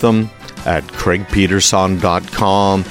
them at craigpeterson.com